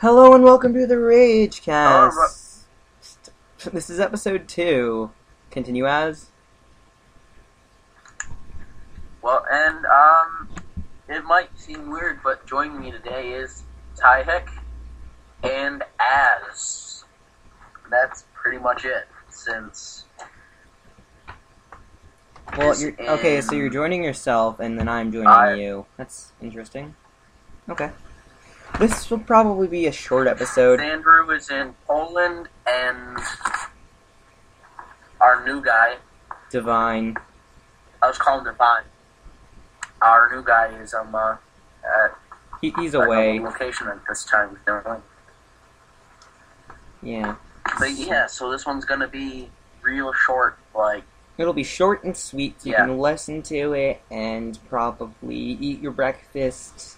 Hello and welcome to the Rage Alright. Cast. This is episode two. Continue as. Well, and um, it might seem weird, but joining me today is Ty Tyke and Az. That's pretty much it. Since Well, you're okay. So you're joining yourself, and then I'm joining I- you. That's interesting. Okay. This will probably be a short episode. Andrew is in Poland, and our new guy, Divine. I was calling Divine. Our new guy is um uh, at He, he's away. location at this time. with. Yeah. But yeah, so this one's gonna be real short, like It'll be short and sweet. So you Yeah. can listen to it and probably eat your breakfast,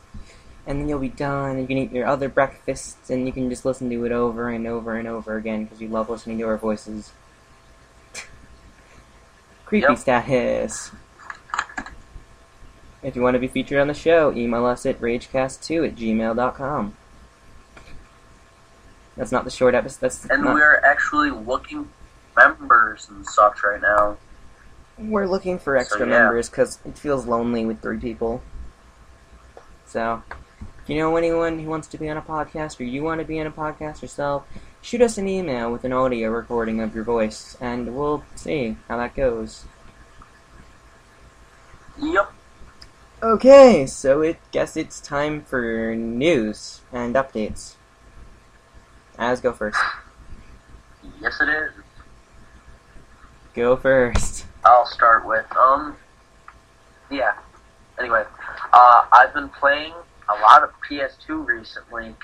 and then you'll be done. You can eat your other breakfasts, and you can just listen to it over and over and over again because you love listening to our voices. Creepy Yep. status. If you want to be featured on the show, email us at ragecast2 at gmail.com. That's not the short episode. That's And not, we're actually looking for members and such right now. We're looking for extra yeah. members because it feels lonely with three people. So, you know anyone who wants to be on a podcast or you want to be on a podcast yourself, shoot us an email with an audio recording of your voice and we'll see how that goes. Yep. Okay, so it guess it's time for news and updates. Az go first. Yes, it is. Go first. I'll start with um. Yeah. Anyway, uh, I've been playing a lot of PS2 recently.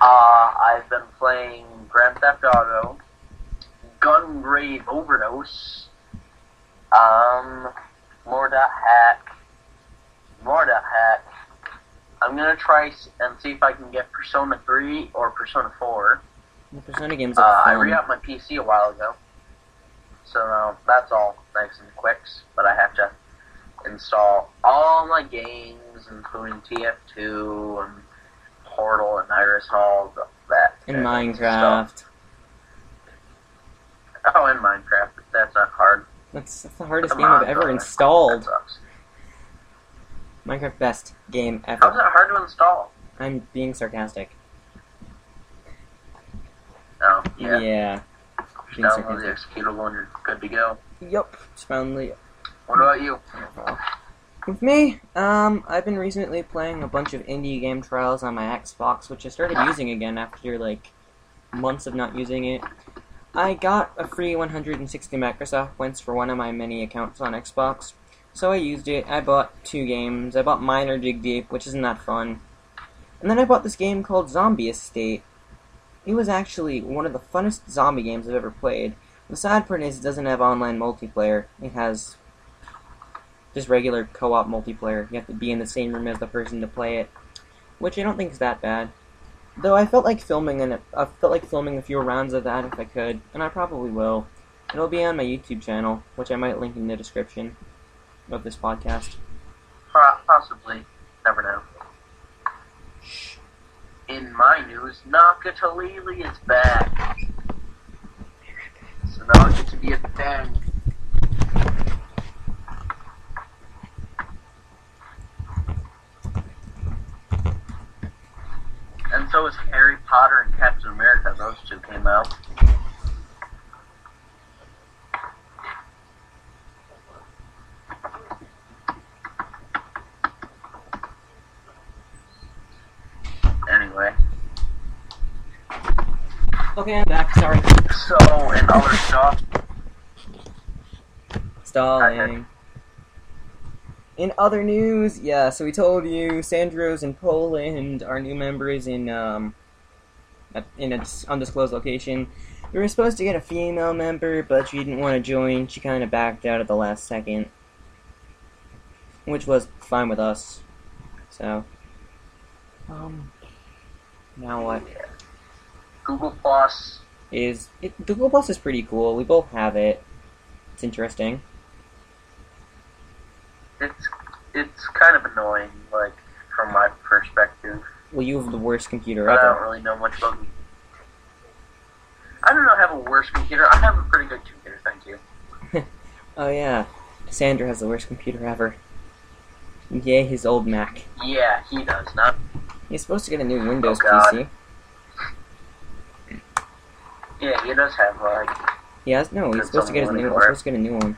Uh, I've been playing Grand Theft Auto, Gungrave Overdose, um, more dot hack, more dot hack. I'm gonna try and see if I can get Persona 3 or Persona 4. The Persona games Uh, are I fun. re-upped my PC a while ago, so now that's all nice and quicks. But I have to install all my games, including TF2 and Portal and Iris Hall, that. in Minecraft. stuff. Oh, in Minecraft. That's not hard. That's, that's the hardest Come game I've ever installed. Minecraft best game ever. How's that hard to install? I'm being sarcastic. Oh, yeah. Yeah. Just being download the executable and you're good to go. Yup. It's finally What about you? With me, um, I've been recently playing a bunch of indie game trials on my Xbox, which I started using again after like months of not using it. I got a free 160 Microsoft points for one of my many accounts on Xbox, so I used it. I bought two games. I bought Miner Dig Deep, which isn't that fun, and then I bought this game called Zombie Estate. It was actually one of the funnest zombie games I've ever played. The sad part is it doesn't have online multiplayer. It has just regular co-op multiplayer. You have to be in the same room as the person to play it, which I don't think is that bad. Though I felt like filming and I felt like filming a few rounds of that if I could, and I probably will. It'll be on my YouTube channel, which I might link in the description of this podcast. Possibly. Never know. In my news, Nakatalili is back. So now I get to be a fan. Is Harry Potter and Captain America. Those two came out. Anyway, Okay, I'm back. Sorry. so in other stuff, Stalling. In other news, yeah, so we told you Sandro's in Poland, our new member is in um in an undisclosed location. We were supposed to get a female member, but she didn't want to join. She kind of backed out at the last second, which was fine with us. So, um, now what Google Plus. is it? Google Plus is pretty cool. We both have it. It's interesting. It's it's kind of annoying, like from my perspective. Well, you have the worst computer But I don't really know much about. You. I do not know have a worse computer. I have a pretty good computer, thank you. Oh yeah, Sandra has the worst computer ever. Yay, his old Mac. Yeah, he does not. He's supposed to get a new Windows Oh. PC. Yeah, he does have like. He has no. He's supposed to get his new. He's supposed to get a new one.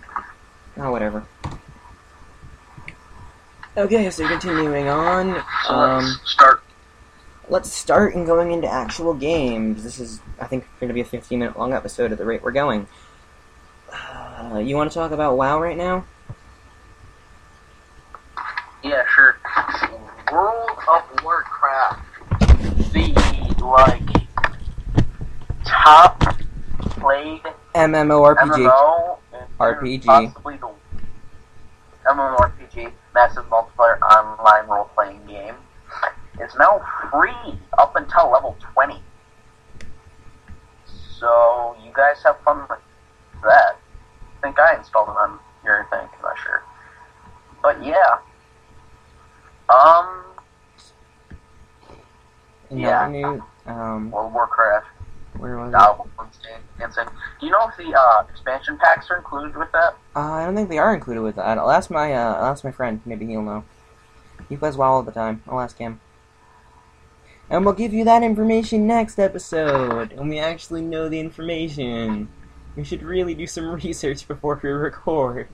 Oh, whatever. Okay, so continuing on. So Um, let's start. let's start and going into actual games. This is, I think, going to be a 15 minute long episode at the rate we're going. Uh, you want to talk about WoW right now? Yeah, sure. World of Warcraft, the like top played MMORPG. MMO, RPG. possibly the MMORPG, massive multiplayer online role playing game, is now free up until level 20. So you guys have fun with that. I think I installed it on your thing, I'm not sure. But yeah. Um, Another Yeah. new. Um, World of Warcraft. where was it? Uh, Insane. Do you know if the uh, expansion packs are included with that? Uh, I don't think they are included with that. I'll ask my uh, I'll ask my friend. Maybe he'll know. He plays WoW all the time. I'll ask him. And we'll give you that information next episode. When we actually know the information. We should really do some research before we record.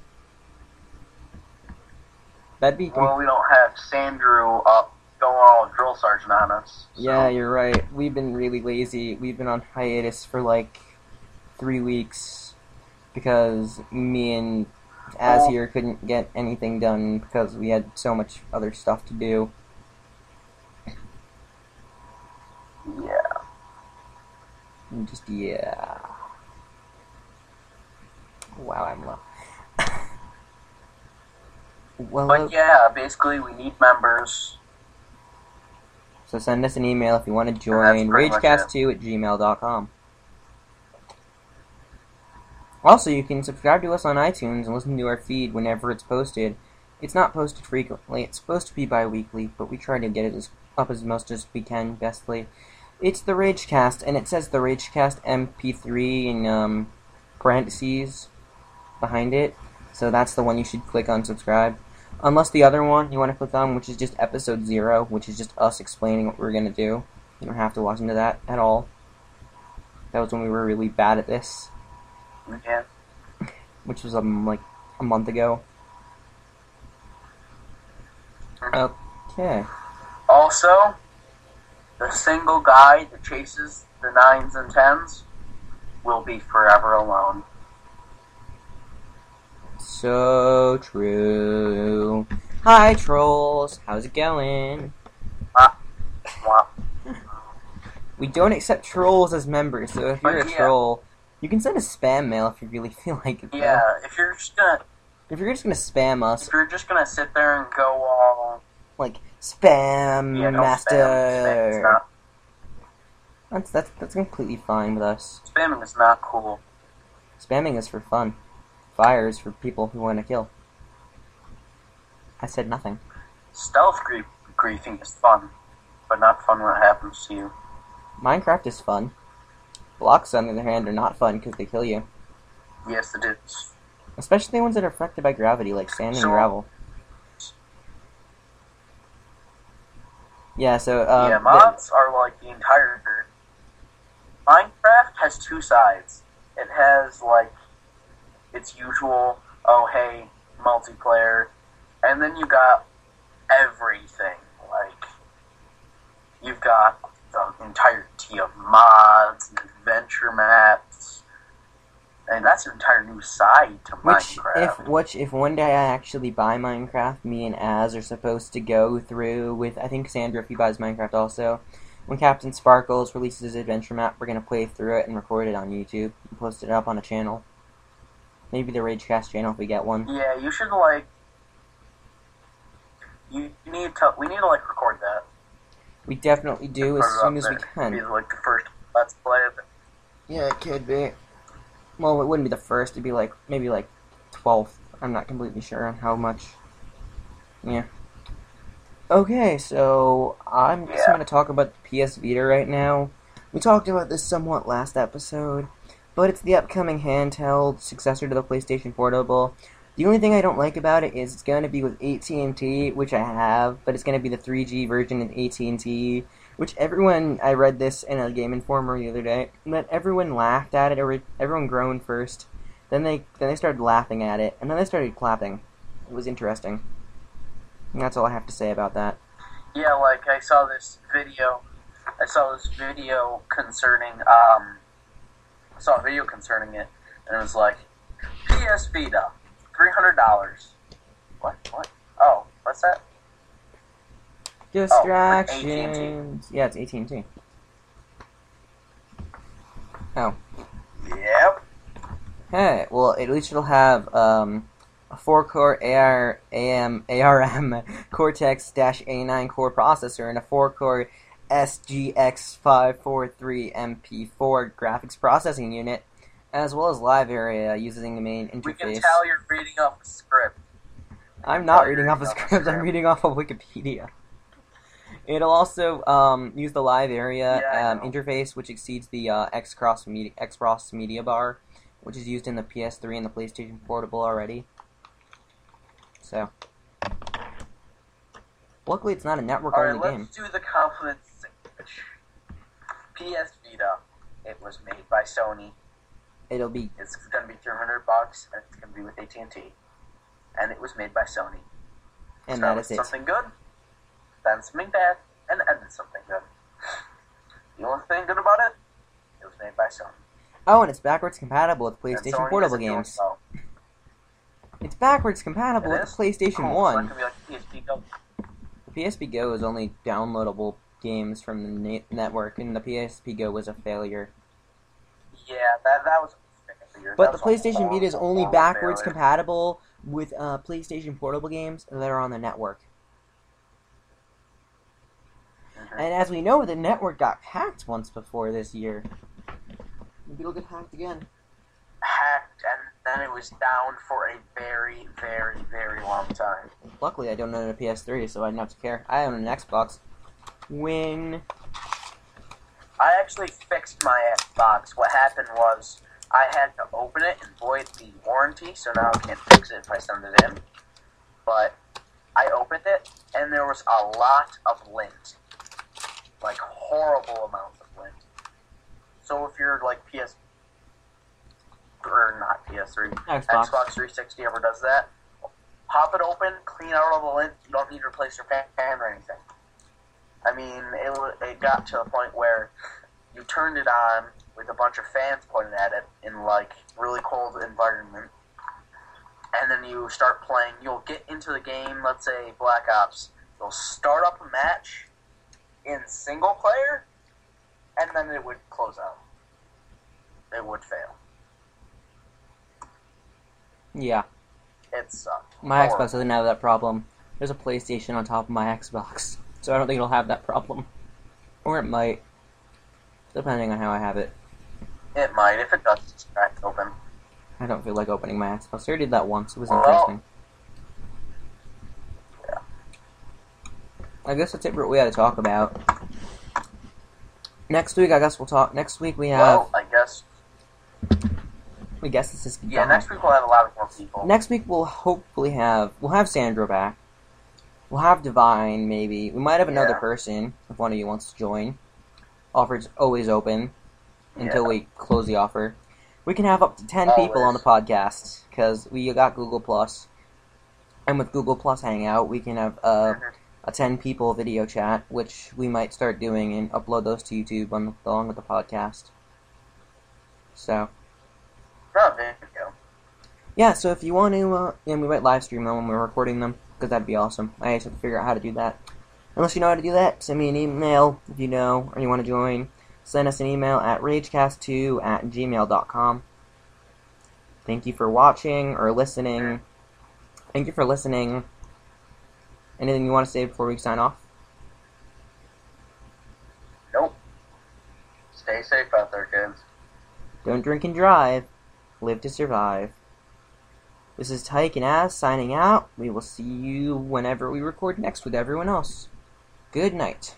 That'd be. Well, we don't have Sandrew up going all drill sergeant on us. so- yeah, you're right. We've been really lazy. We've been on hiatus for like three weeks because me and Az Oh. here couldn't get anything done because we had so much other stuff to do. Yeah. Just yeah. Wow, I'm low. well, But yeah, basically we need members. so send us an email if you want to join. Ragecast2 at gmail.com. Also, you can subscribe to us on iTunes and listen to our feed whenever it's posted. It's not posted frequently. It's supposed to be bi-weekly, but we try to get it as, up as much as we can, bestly. It's the Ragecast, and it says the Ragecast MP3 in um, parentheses behind it. So that's the one you should click on subscribe. Unless the other one you want to click on, which is just episode zero, which is just us explaining what we're gonna do. You don't have to watch into that at all. That was when we were really bad at this, Yeah. which was um, like a month ago. Okay. Also, the single guy that chases the nines and tens will be forever alone. So true. Hi trolls, how's it going? Wow. We don't accept trolls as members, so if you're a yeah. troll, you can send a spam mail if you really feel like it. though. Yeah, if you're just gonna If you're just gonna spam us, if you're just gonna sit there and go all like spam yeah, master, spam. Spam not that's that's that's completely fine with us. spamming is not cool. Spamming is for fun. Fire is for people who want to kill. I said nothing. Stealth grief griefing is fun, but not fun when it happens to you. Minecraft is fun. Blocks, on the other hand, are not fun because they kill you. Yes, it is. Especially the ones that are affected by gravity, like sand and So- gravel. Yeah, so um, yeah, the- mods are like the entire. Minecraft has two sides. It has like its usual, oh hey, multiplayer, and then you got everything. Like you've got the entirety of mods, and adventure maps, and that's an entire new side to Which, Minecraft. if which, if one day I actually buy Minecraft, me and Az are supposed to go through with. I think Sandra, if he buys Minecraft, also. When CaptainSparklez releases his adventure map, we're gonna play through it and record it on YouTube and post it up on a channel. Maybe the Ragecast channel if we get one. Yeah, you should like. You need to. We need to like record that. We definitely do as soon as we there. Be can. like the first let's play of it. Yeah, it could be. Well, it wouldn't be the first. It'd be like maybe like twelfth. I'm not completely sure on how much. Yeah. Okay, so I'm just Yeah. going to talk about the PS Vita right now. We talked about this somewhat last episode, but it's the upcoming handheld successor to the PlayStation Portable. The only thing I don't like about it is it's going to be with AT&T, which I have, but it's going to be the 3G version of AT&T, which everyone I read this in a Game Informer the other day, but everyone laughed at it. Everyone groaned first, then they then they started laughing at it, and then they started clapping. It was interesting. And that's all I have to say about that. Yeah, like I saw this video. I saw this video concerning. Um, I saw a video concerning it, and it was like PS Vita, three hundred dollars. What? What? Oh, what's that? Distractions. yeah, it's AT and T. Oh, Yep. hey. Well, at least it'll have um, a four-core AR, AM, ARM Cortex-A9 core processor and a four-core SGX543 MP4 graphics processing unit, as well as live area using the main interface. We can tell you're reading off a script. I'm not Oh, reading off a reading off a script. I'm reading off of Wikipedia. It'll also um, use the live area Yeah, um, interface, which exceeds the uh, X-Cross media, X-Cross media bar, which is used in the PS3 and the PlayStation Portable already. So, luckily, it's not a network-only right, game. let's do the confidence sandwich. PS Vita. It was made by Sony. It'll be It's going to be three hundred bucks, and it's going to be with AT and it was made by Sony. and so that is it. something good, then something bad, and then something good. The only thing good about it, it was made by Sony. Oh, and it's backwards compatible with PlayStation Sony Portable games. well. It's backwards compatible It with the PlayStation Cool, One. that like Go. The PSP Go is only downloadable games from the na- network, and the PSP Go was a failure. Yeah, that that was. a failure. But the PlayStation Vita is only backwards failure. compatible with uh, PlayStation Portable games that are on the network. And as we know, the network got hacked once before this year. Maybe it'll get hacked again. Hacked, and then it was down for a very, very, very long time. Luckily, I don't own a PS3, so I don't have to care. I own an Xbox. When I actually fixed my Xbox. What happened was I had to open it and void the warranty, so now I can't fix it if I send it in. But I opened it, and there was a lot of lint. Like, horrible amounts of lint. So if you're like PS. Or not PS3, Xbox, Xbox 360 ever does that, pop it open, clean out all the lint. You don't need to replace your fan or anything. I mean, it, it got to a point where you turned it on with a bunch of fans pointing at it in like really cold environment, and then you start playing. You'll get into the game. Let's say Black Ops. You'll start up a match in single player, and then it would close out. It would fail. yeah, It sucked. Uh, my Horrible. Xbox doesn't have that problem. There's a PlayStation on top of my Xbox, so I don't think it'll have that problem. Or it might, depending on how I have it. It might. If it does, it's cracked open. I don't feel like opening my Xbox. I already did that once. It was Well, interesting. I guess that's it for what we had to talk about. Next week, I guess we'll talk. Next week we have. Well, I guess. we guess this is. Yeah, next week we'll have a lot more people. Next week we'll hopefully have we'll have Sandra back. We'll have Divine maybe. We might have another Yeah. person if one of you wants to join. Offer's always open until Yeah. we close the offer. We can have up to ten people on the podcast because we got Google Plus, and with Google Plus Hangout we can have uh, Mhm. A ten people video chat, which we might start doing and upload those to YouTube on, along with the podcast. So Not a video. yeah, so if you want to, uh, and we might live stream them when we're recording them because that'd be awesome. I just have to figure out how to do that. Unless you know how to do that, send me an email if you know or you want to join. Send us an email at ragecast2 at gmail.com. Thank you for watching or listening. Thank you for listening. Anything you want to say before we sign off? Nope. Stay safe out there, kids. Don't drink and drive. Live to survive. This is Tyke and Az signing out. We will see you whenever we record next with everyone else. Good night.